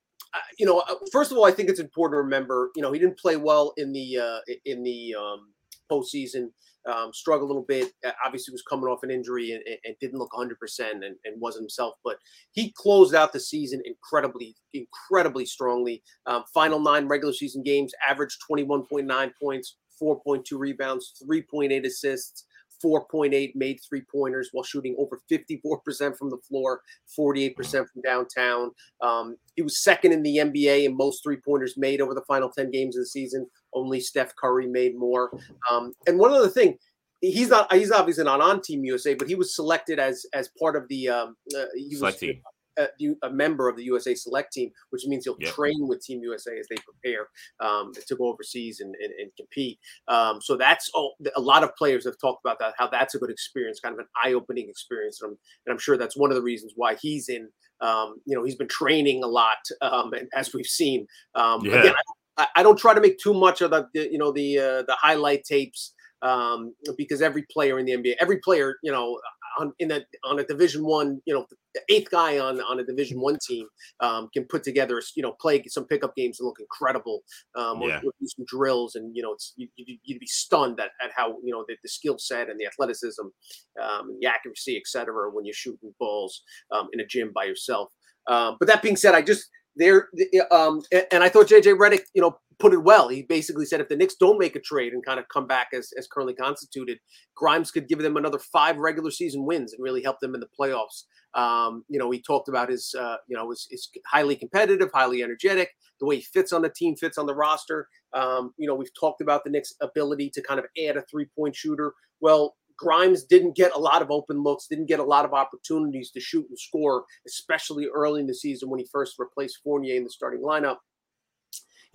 you know, uh, first of all, I think it's important to remember, you know, he didn't play well in the uh, in the um, postseason. Um, struggled a little bit. Obviously, was coming off an injury and, and didn't look 100 percent and, and wasn't himself. But he closed out the season incredibly, incredibly strongly. Um, final nine regular season games, averaged 21.9 points, 4.2 rebounds, 3.8 assists. 4.8 made three pointers while shooting over 54% from the floor, 48% from downtown. Um, he was second in the NBA in most three pointers made over the final 10 games of the season. Only Steph Curry made more. Um, and one other thing, he's not he's obviously not on Team USA, but he was selected as as part of the um, uh, he was, team a, a, member of the USA select team, which means he'll yep. train with Team USA as they prepare um, to go overseas and, and, and compete. Um, so that's oh, a lot of players have talked about that, how that's a good experience, kind of an eye opening experience. And I'm, and I'm, sure that's one of the reasons why he's in, um, you know, he's been training a lot, um, as we've seen. Um, yeah. Again, I, I, don't try to make too much of the, the you know, the, uh, the highlight tapes um, because every player in the NBA, every player, you know, on in a on a Division One, you know, the eighth guy on on a Division One team um, can put together, you know, play some pickup games and look incredible, um, yeah. or, or, do some drills, and you know, it's you, would be stunned at, at how you know the, the skill set and the athleticism, um, and the accuracy, etc. When you're shooting balls um, in a gym by yourself. Um, but that being said, I just there, um, and I thought JJ Redick, you know, put it well. He basically said if the Knicks don't make a trade and kind of come back as, as currently constituted, Grimes could give them another five regular season wins and really help them in the playoffs. Um, you know, he talked about his, uh, you know, his, his, highly competitive, highly energetic, the way he fits on the team, fits on the roster. Um, you know, we've talked about the Knicks' ability to kind of add a three point shooter. Well, Grimes didn't get a lot of open looks, didn't get a lot of opportunities to shoot and score, especially early in the season when he first replaced Fournier in the starting lineup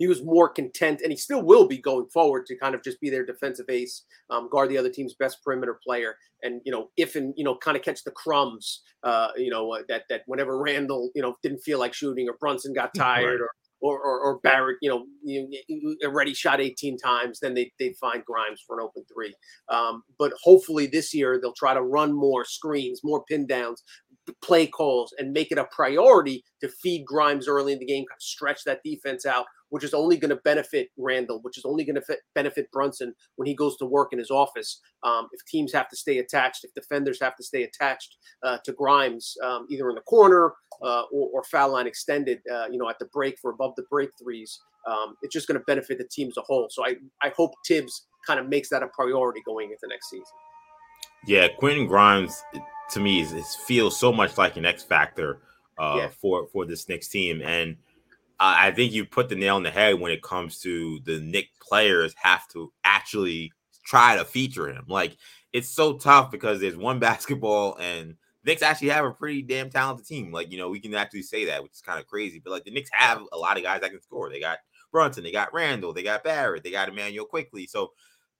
he was more content, and he still will be going forward to kind of just be their defensive ace, um, guard the other team's best perimeter player, and you know if and you know kind of catch the crumbs, uh, you know uh, that that whenever Randle you know didn't feel like shooting or Brunson got tired right. or or, or, or Barrett, you know, you, already shot 18 times, then they, they'd find Grimes for an open three. Um, but hopefully this year they'll try to run more screens, more pin downs, play calls, and make it a priority to feed Grimes early in the game, stretch that defense out, which is only going to benefit Randle, which is only going to benefit Brunson when he goes to work in his office. Um, if teams have to stay attached, if defenders have to stay attached uh, to Grimes, um, either in the corner uh, or, or, foul line extended, uh, you know, at the break for above the break threes, um, it's just going to benefit the team as a whole. So I, I hope Thibs kind of makes that a priority going into next season. Yeah, Quentin Grimes to me is, is feels so much like an X factor uh, yeah. for for this Knicks team, and I think you put the nail on the head when it comes to the Knick players have to actually try to feature him. Like it's so tough because there's one basketball and Knicks actually have a pretty damn talented team. Like, you know, we can actually say that, which is kind of crazy. But like the Knicks have a lot of guys that can score. They got Brunson, they got Randle, they got Barrett, they got Immanuel Quickley. So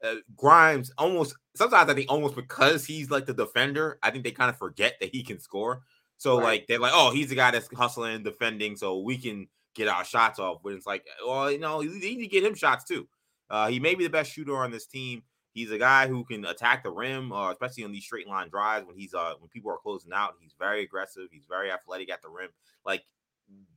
uh, Grimes almost sometimes I think almost because he's like the defender, I think they kind of forget that he can score. So right. like they're like, oh, he's the guy that's hustling and defending, so we can get our shots off. But it's like, well, you know, you need to get him shots too. Uh, he may be the best shooter on this team. He's a guy who can attack the rim, uh, especially on these straight line drives when he's uh when people are closing out. He's very aggressive. He's very athletic at the rim. Like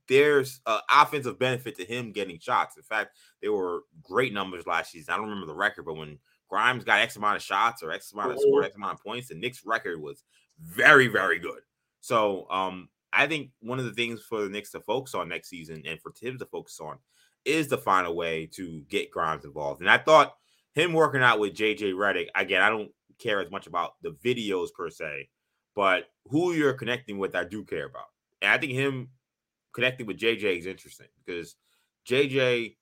there's uh, offensive benefit to him getting shots. In fact, they were great numbers last season. I don't remember the record, but when Grimes got X amount of shots or X amount of scored X amount of points, the Knicks record was very, very good. So um, I think one of the things for the Knicks to focus on next season and for Thibs to focus on is to find a way to get Grimes involved. And I thought him working out with JJ Redick, again, I don't care as much about the videos per se, but who you're connecting with, I do care about. And I think him connecting with JJ is interesting because JJ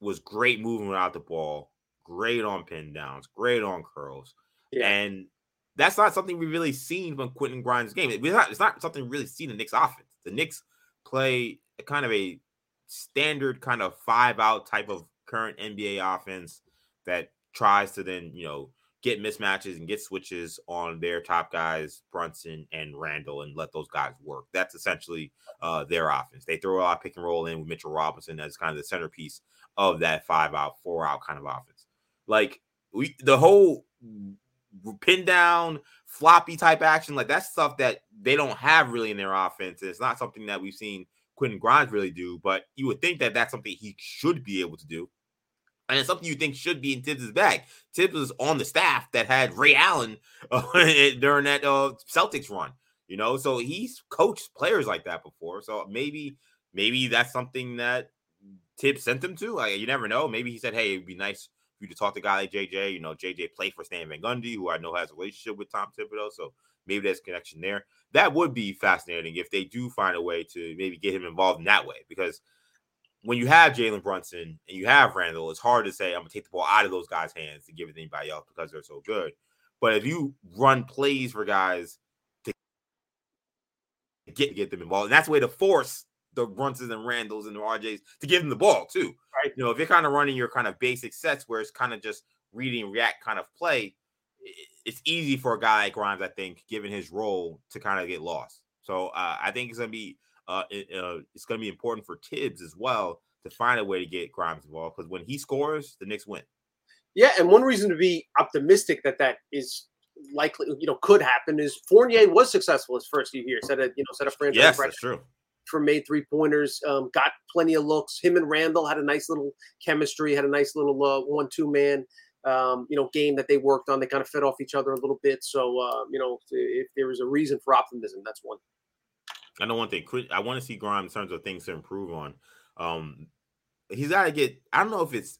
was great moving without the ball, great on pin downs, great on curls. Yeah. And that's not something we've really seen from Quentin Grimes' game. It's not, it's not something really seen in Knicks offense. The Knicks play a kind of a standard kind of five out type of current NBA offense that tries to then, you know, get mismatches and get switches on their top guys, Brunson and Randle, and let those guys work. That's essentially uh, their offense. They throw a lot of pick and roll in with Mitchell Robinson as kind of the centerpiece of that five out, four out kind of offense. Like we, the whole pin down, floppy type action. Like that's stuff that they don't have really in their offense. It's not something that we've seen Quentin Grimes really do, but you would think that that's something he should be able to do. And it's something you think should be in Thibs' bag. Thibs was on the staff that had Ray Allen uh, during that uh, Celtics run, you know, so he's coached players like that before. So maybe, maybe that's something that Thibs sent him to. Like, you never know. Maybe he said, "Hey, it'd be nice for you to talk to a guy like JJ. You know, JJ played for Stan Van Gundy, who I know has a relationship with Tom Thibodeau. So maybe there's connection there. That would be fascinating if they do find a way to maybe get him involved in that way. Because when you have Jalen Brunson and you have Randle, it's hard to say I'm gonna take the ball out of those guys' hands to give it to anybody else because they're so good. But if you run plays for guys to get get them involved, and that's the way to force the Brunsons and Randles and the RJs to give them the ball too. Right. You know, if you're kind of running your kind of basic sets where it's kind of just reading react kind of play, it's easy for a guy like Grimes, I think, given his role, to kind of get lost. So uh, I think it's gonna be uh, it, uh, it's gonna be important for Thibs as well to find a way to get Grimes involved because when he scores, the Knicks win. Yeah, and one reason to be optimistic that that is likely, you know, could happen is Fournier was successful his first few years. Set a, you know, set a franchise yes, record. that's true for made three pointers. Um, got plenty of looks. Him and Randle had a nice little chemistry. Had a nice little uh, one-two man. Um, you know, game that they worked on. They kind of fed off each other a little bit. So, uh, you know, if there was a reason for optimism, that's one. I know one thing. I want to see Grimes in terms of things to improve on. Um, he's got to get. I don't know if it's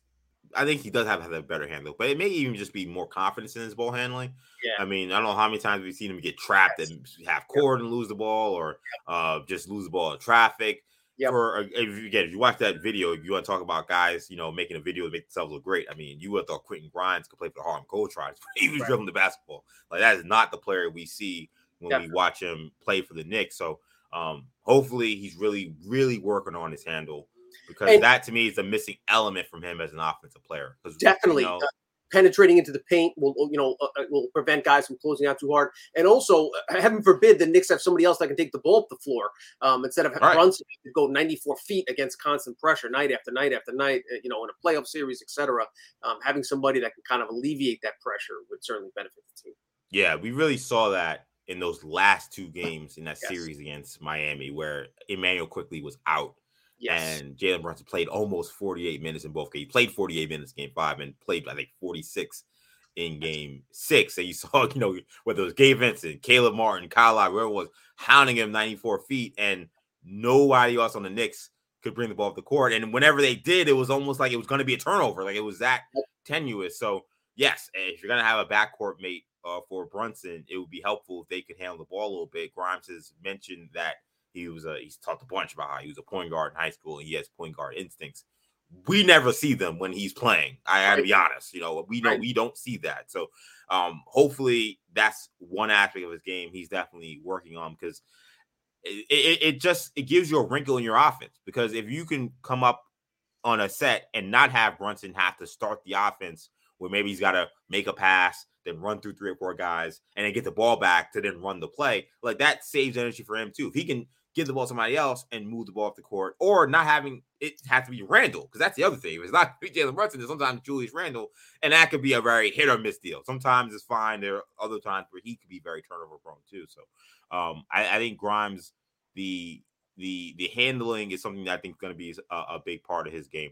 I think he does have, have a better handle, but it may even just be more confidence in his ball handling. Yeah. I mean, I don't know how many times we've seen him get trapped yes. and half court and lose the ball, or uh, just lose the ball in traffic. Yeah. For uh, if you again, if you watch that video, if you want to talk about guys, you know, making a video to make themselves look great. I mean, you would have thought Quentin Grimes could play for the Harlem Globetrotters. He was right. dribbling the basketball. Like that is not the player we see when Definitely. we watch him play for the Knicks. So um, hopefully he's really, really working on his handle because and that to me is a missing element from him as an offensive player. Definitely. You know, uh, penetrating into the paint will you know uh, uh, will prevent guys from closing out too hard, and also uh, heaven forbid the Knicks have somebody else that can take the ball up the floor um, instead of right. Brunson to go 94 feet against constant pressure night after night after night. You know, in a playoff series, etc. Um, having somebody that can kind of alleviate that pressure would certainly benefit the team. Yeah, we really saw that in those last two games in that yes. series against Miami, where Immanuel Quickley was out. Yes. And Jalen Brunson played almost 48 minutes in both games. He played 48 minutes game five and played, I think, 46 in game six. And you saw, you know, whether it was Gabe Vincent, Caleb Martin, Kyle Lowry, whoever was hounding him 94 feet, and nobody else on the Knicks could bring the ball up the court. And whenever they did, it was almost like it was going to be a turnover. Like it was that tenuous. So, yes, eh, if you're going to have a backcourt mate uh, for Brunson, it would be helpful if they could handle the ball a little bit. Grimes has mentioned that he was a he's talked a bunch about how he was a point guard in high school and he has point guard instincts. We never see them when he's playing. I gotta be honest. You know, we know we don't see that. So um hopefully that's one aspect of his game he's definitely working on because it, it, it just it gives you a wrinkle in your offense because if you can come up on a set and not have Brunson have to start the offense where maybe he's got to make a pass, then run through three or four guys, and then get the ball back to then run the play. Like that saves energy for him too. If he can give the ball to somebody else and move the ball off the court, or not having it have to be Randle, because that's the other thing. If it's not Jalen Brunson, it's sometimes Julius Randle, and that could be a very hit or miss deal. Sometimes it's fine. There are other times where he could be very turnover prone too. So um, I, I, think Grimes, the the the handling is something that I think is going to be a, a, big part of his game.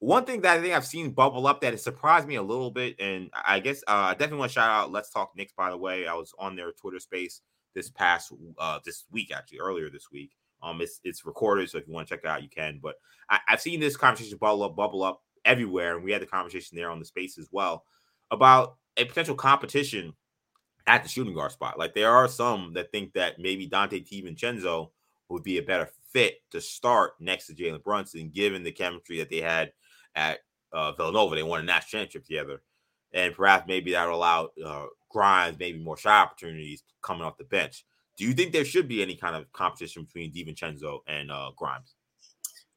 One thing that I think I've seen bubble up that has surprised me a little bit, and I guess uh, I definitely want to shout out Let's Talk Knicks. By the way, I was on their Twitter space this past uh this week actually earlier this week. Um, it's it's recorded, so if you want to check it out, you can. But I, have seen this conversation bubble up, bubble up everywhere, and we had the conversation there on the space as well about a potential competition at the shooting guard spot. Like there are some that think that maybe Donte DiVincenzo would be a better fit to start next to Jalen Brunson, given the chemistry that they had at uh, Villanova. They won a national championship together, and perhaps maybe that will allow uh, Grimes maybe more shot opportunities coming off the bench. Do you think there should be any kind of competition between DiVincenzo and uh, Grimes?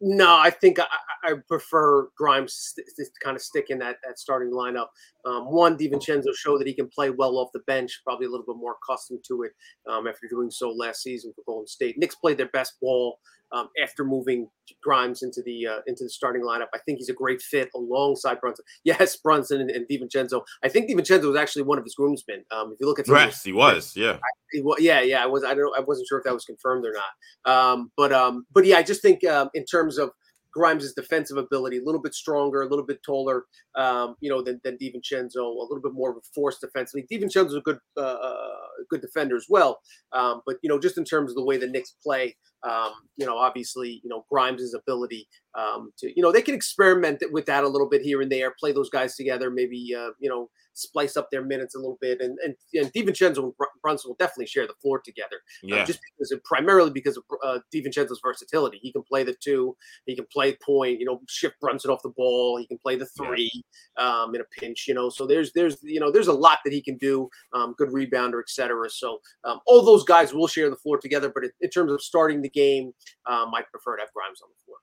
No, I think I, I prefer Grimes to kind of stick in that, that starting lineup. Um, one, DiVincenzo showed that he can play well off the bench, probably a little bit more accustomed to it um, after doing so last season for Golden State. Knicks played their best ball um, after moving Grimes into the uh, into the starting lineup. I think he's a great fit alongside Brunson. Yes, Brunson and, and DiVincenzo. I think DiVincenzo was actually one of his groomsmen. Um, if you look at yes, he was. Yeah, I, yeah, yeah. I was. I don't. I wasn't sure if that was confirmed or not. Um, but um, but yeah, I just think um, in terms of Grimes' defensive ability, a little bit stronger, a little bit taller, um, you know, than, than DiVincenzo, a little bit more of a force defensively. DiVincenzo's a good, uh, uh, good defender as well. Um, but, you know, just in terms of the way the Knicks play, um, you know, obviously, you know, Grimes' ability um, to, you know, they can experiment with that a little bit here and there, play those guys together, maybe, uh, you know, splice up their minutes a little bit. And and, and DiVincenzo and Brunson will definitely share the floor together. Uh, yeah. Uh, just because of, primarily because of uh, DiVincenzo's versatility. He can play the two, he can play point, you know, shift Brunson off the ball, he can play the three yeah. um, in a pinch, you know. So there's there's you know there's a lot that he can do. Um, good rebounder, etc. So um, all those guys will share the floor together. But in terms of starting the game, um, I prefer to have Grimes on the floor.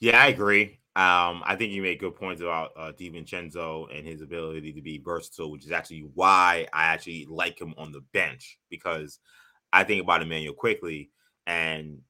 Yeah, I agree. Um, I think you made good points about uh, DiVincenzo and his ability to be versatile, which is actually why I actually like him on the bench because I think about Immanuel Quickley, and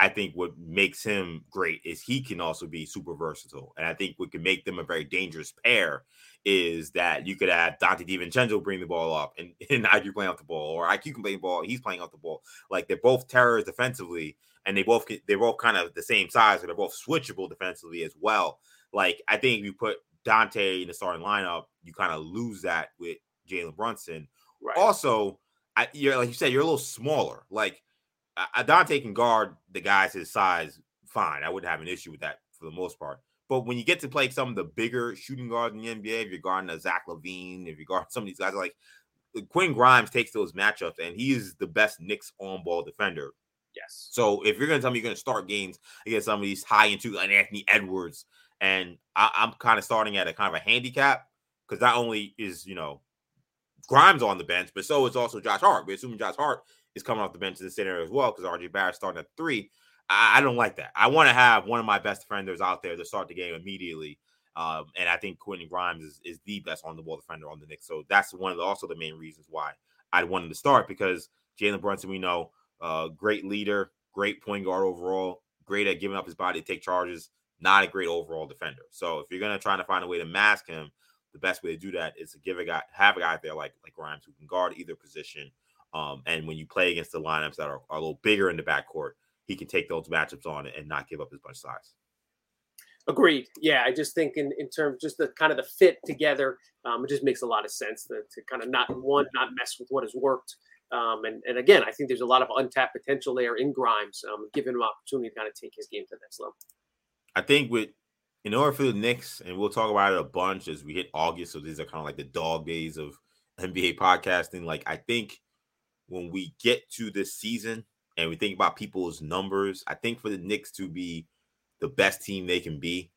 I think what makes him great is he can also be super versatile, and I think what can make them a very dangerous pair is that you could have Donte DiVincenzo bring the ball up and, and IQ playing off the ball, or IQ can play the ball, he's playing off the ball. Like they're both terrors defensively, and they both they're both kind of the same size, and they're both switchable defensively as well. Like I think if you put Donte in the starting lineup, you kind of lose that with Jalen Brunson. Right. Also, I, you're like you said, you're a little smaller. Like a Donte can guard the guys his size fine. I wouldn't have an issue with that for the most part. But when you get to play some of the bigger shooting guards in the NBA, if you're guarding a Zach LaVine, if you're guarding some of these guys, like uh, Quinn Grimes takes those matchups, and he is the best Knicks on ball defender Yes. So if you're going to tell me you're going to start games against some of these high into like Anthony Edwards, and I, am kind of starting at a kind of a handicap because not only is you know Grimes on the bench, but so is also Josh Hart. We're assuming Josh Hart is coming off the bench in the center as well because RJ Barrett starting at three. I, I don't like that. I want to have one of my best defenders out there to start the game immediately. Um, and I think Quentin Grimes is, is the best on the ball defender on the Knicks. So that's one of the, also the main reasons why I wanted to start because Jalen Brunson, we know, uh, great leader, great point guard overall, great at giving up his body to take charges, not a great overall defender. So if you're gonna try to find a way to mask him, the best way to do that is to give a guy, have a guy there like like Grimes who can guard either position. Um, and when you play against the lineups that are, are a little bigger in the backcourt, he can take those matchups on and not give up as much size. Agreed. Yeah, I just think in, in terms just the kind of the fit together, um, it just makes a lot of sense to, to kind of not one not mess with what has worked. Um, and and again, I think there's a lot of untapped potential there in Grimes, um, giving him opportunity to kind of take his game to the next level. I think with in order for the Knicks, and we'll talk about it a bunch as we hit August. So these are kind of like the dog days of NBA podcasting. Like I think when we get to this season and we think about people's numbers, I think for the Knicks to be the best team they can be,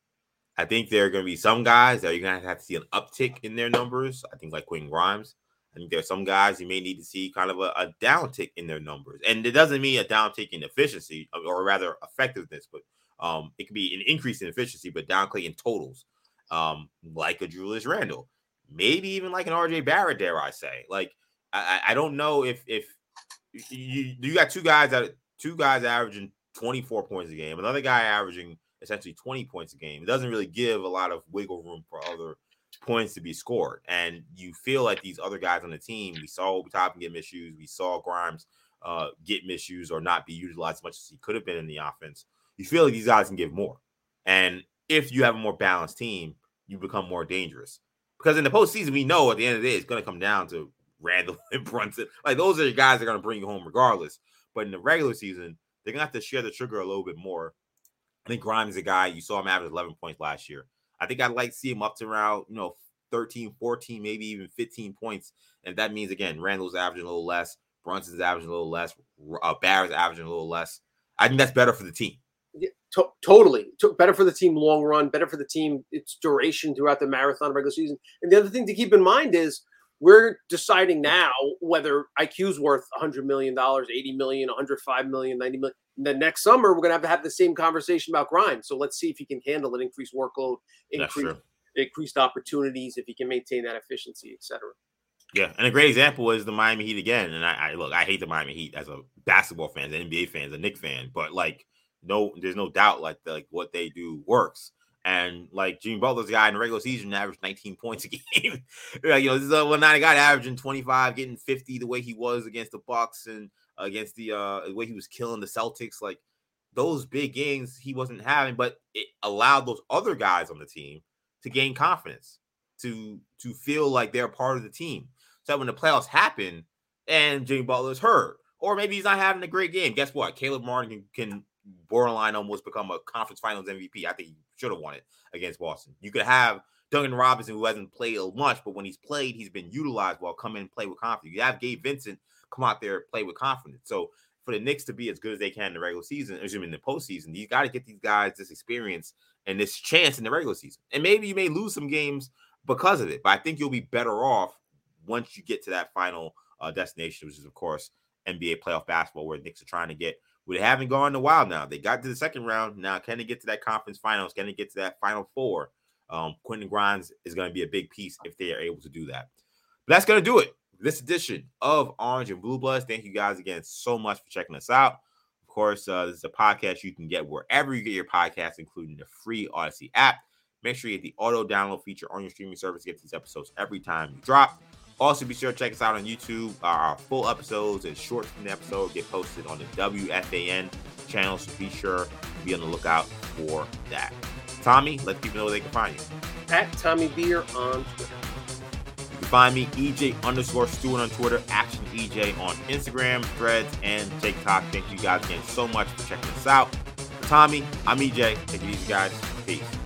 I think there are going to be some guys that you're going to have to see an uptick in their numbers. I think like Quinn Grimes. I think there are some guys you may need to see kind of a, a downtick in their numbers. And it doesn't mean a downtick in efficiency or rather effectiveness, but um, it could be an increase in efficiency, but downtick in totals, um, like a Julius Randle, maybe even like an RJ Barrett, dare I say. Like, I, I don't know if if you you got two guys that two guys averaging 24 points a game, another guy averaging essentially 20 points a game. It doesn't really give a lot of wiggle room for other points to be scored. And you feel like these other guys on the team, we saw Toppin get miscues, we saw Grimes uh, get miscues or not be utilized as much as he could have been in the offense. You feel like these guys can give more. And if you have a more balanced team, you become more dangerous. Because in the postseason, we know at the end of the day, it's going to come down to Randle and Brunson. Like those are the guys that are going to bring you home regardless. But in the regular season, they're going to have to share the trigger a little bit more. I think Grimes is a guy you saw him average 11 points last year. I think I'd like to see him up to around, you know, 13, 14, maybe even 15 points. And that means, again, Randle's averaging a little less, Brunson's averaging a little less, uh, Barrett's averaging a little less. I think that's better for the team. Yeah, to- totally. To- better for the team long run, better for the team its duration throughout the marathon regular season. And the other thing to keep in mind is we're deciding now whether IQ's worth 100 million dollars, 80 million, 105 million, 90 million. And then next summer we're going to have to have the same conversation about Grimes. So let's see if he can handle an increased workload, increased increased opportunities, if he can maintain that efficiency, etc. Yeah, and a great example is the Miami Heat again. And I, I, look, I hate the Miami Heat as a basketball fan, as an NBA fan, as a Knick fan, but like, no, there's no doubt like the, like what they do works. And like Jimmy Butler's guy in the regular season averaged 19 points a game. you know, this is a one night guy averaging 25, getting 50 the way he was against the Bucks and against the uh the way he was killing the Celtics. Like those big games he wasn't having, but it allowed those other guys on the team to gain confidence, to to feel like they're part of the team. So when the playoffs happen and Jimmy Butler's hurt, or maybe he's not having a great game, guess what? Caleb Martin can, can borderline almost become a conference finals MVP. I think he should have won it against Boston. You could have Duncan Robinson, who hasn't played much, but when he's played, he's been utilized well, come in and play with confidence. You have Gabe Vincent come out there play with confidence. So for the Knicks to be as good as they can in the regular season, assuming in the postseason, you got to get these guys this experience and this chance in the regular season. And maybe you may lose some games because of it, but I think you'll be better off once you get to that final uh, destination, which is of course NBA playoff basketball, where Knicks are trying to get we haven't gone in a while now. They got to the second round. Now, can they get to that conference finals? Can they get to that final four? Um, Quentin Grimes is going to be a big piece if they are able to do that. But that's going to do it. This edition of Orange and Blue Bloods. Thank you guys again so much for checking us out. Of course, uh, this is a podcast you can get wherever you get your podcasts, including the free Audacy app. Make sure you get the auto download feature on your streaming service get these episodes every time you drop. Also, be sure to check us out on YouTube. Our full episodes and shorts from the episode get posted on the WFAN channel, so be sure to be on the lookout for that. Tommy, let people know where they can find you. At Tommy Beer on Twitter. You can find me, EJ underscore Stewart on Twitter, Action EJ on Instagram, Threads, and TikTok. Thank you guys again so much for checking us out. For Tommy, I'm EJ. Take it easy, guys. Peace.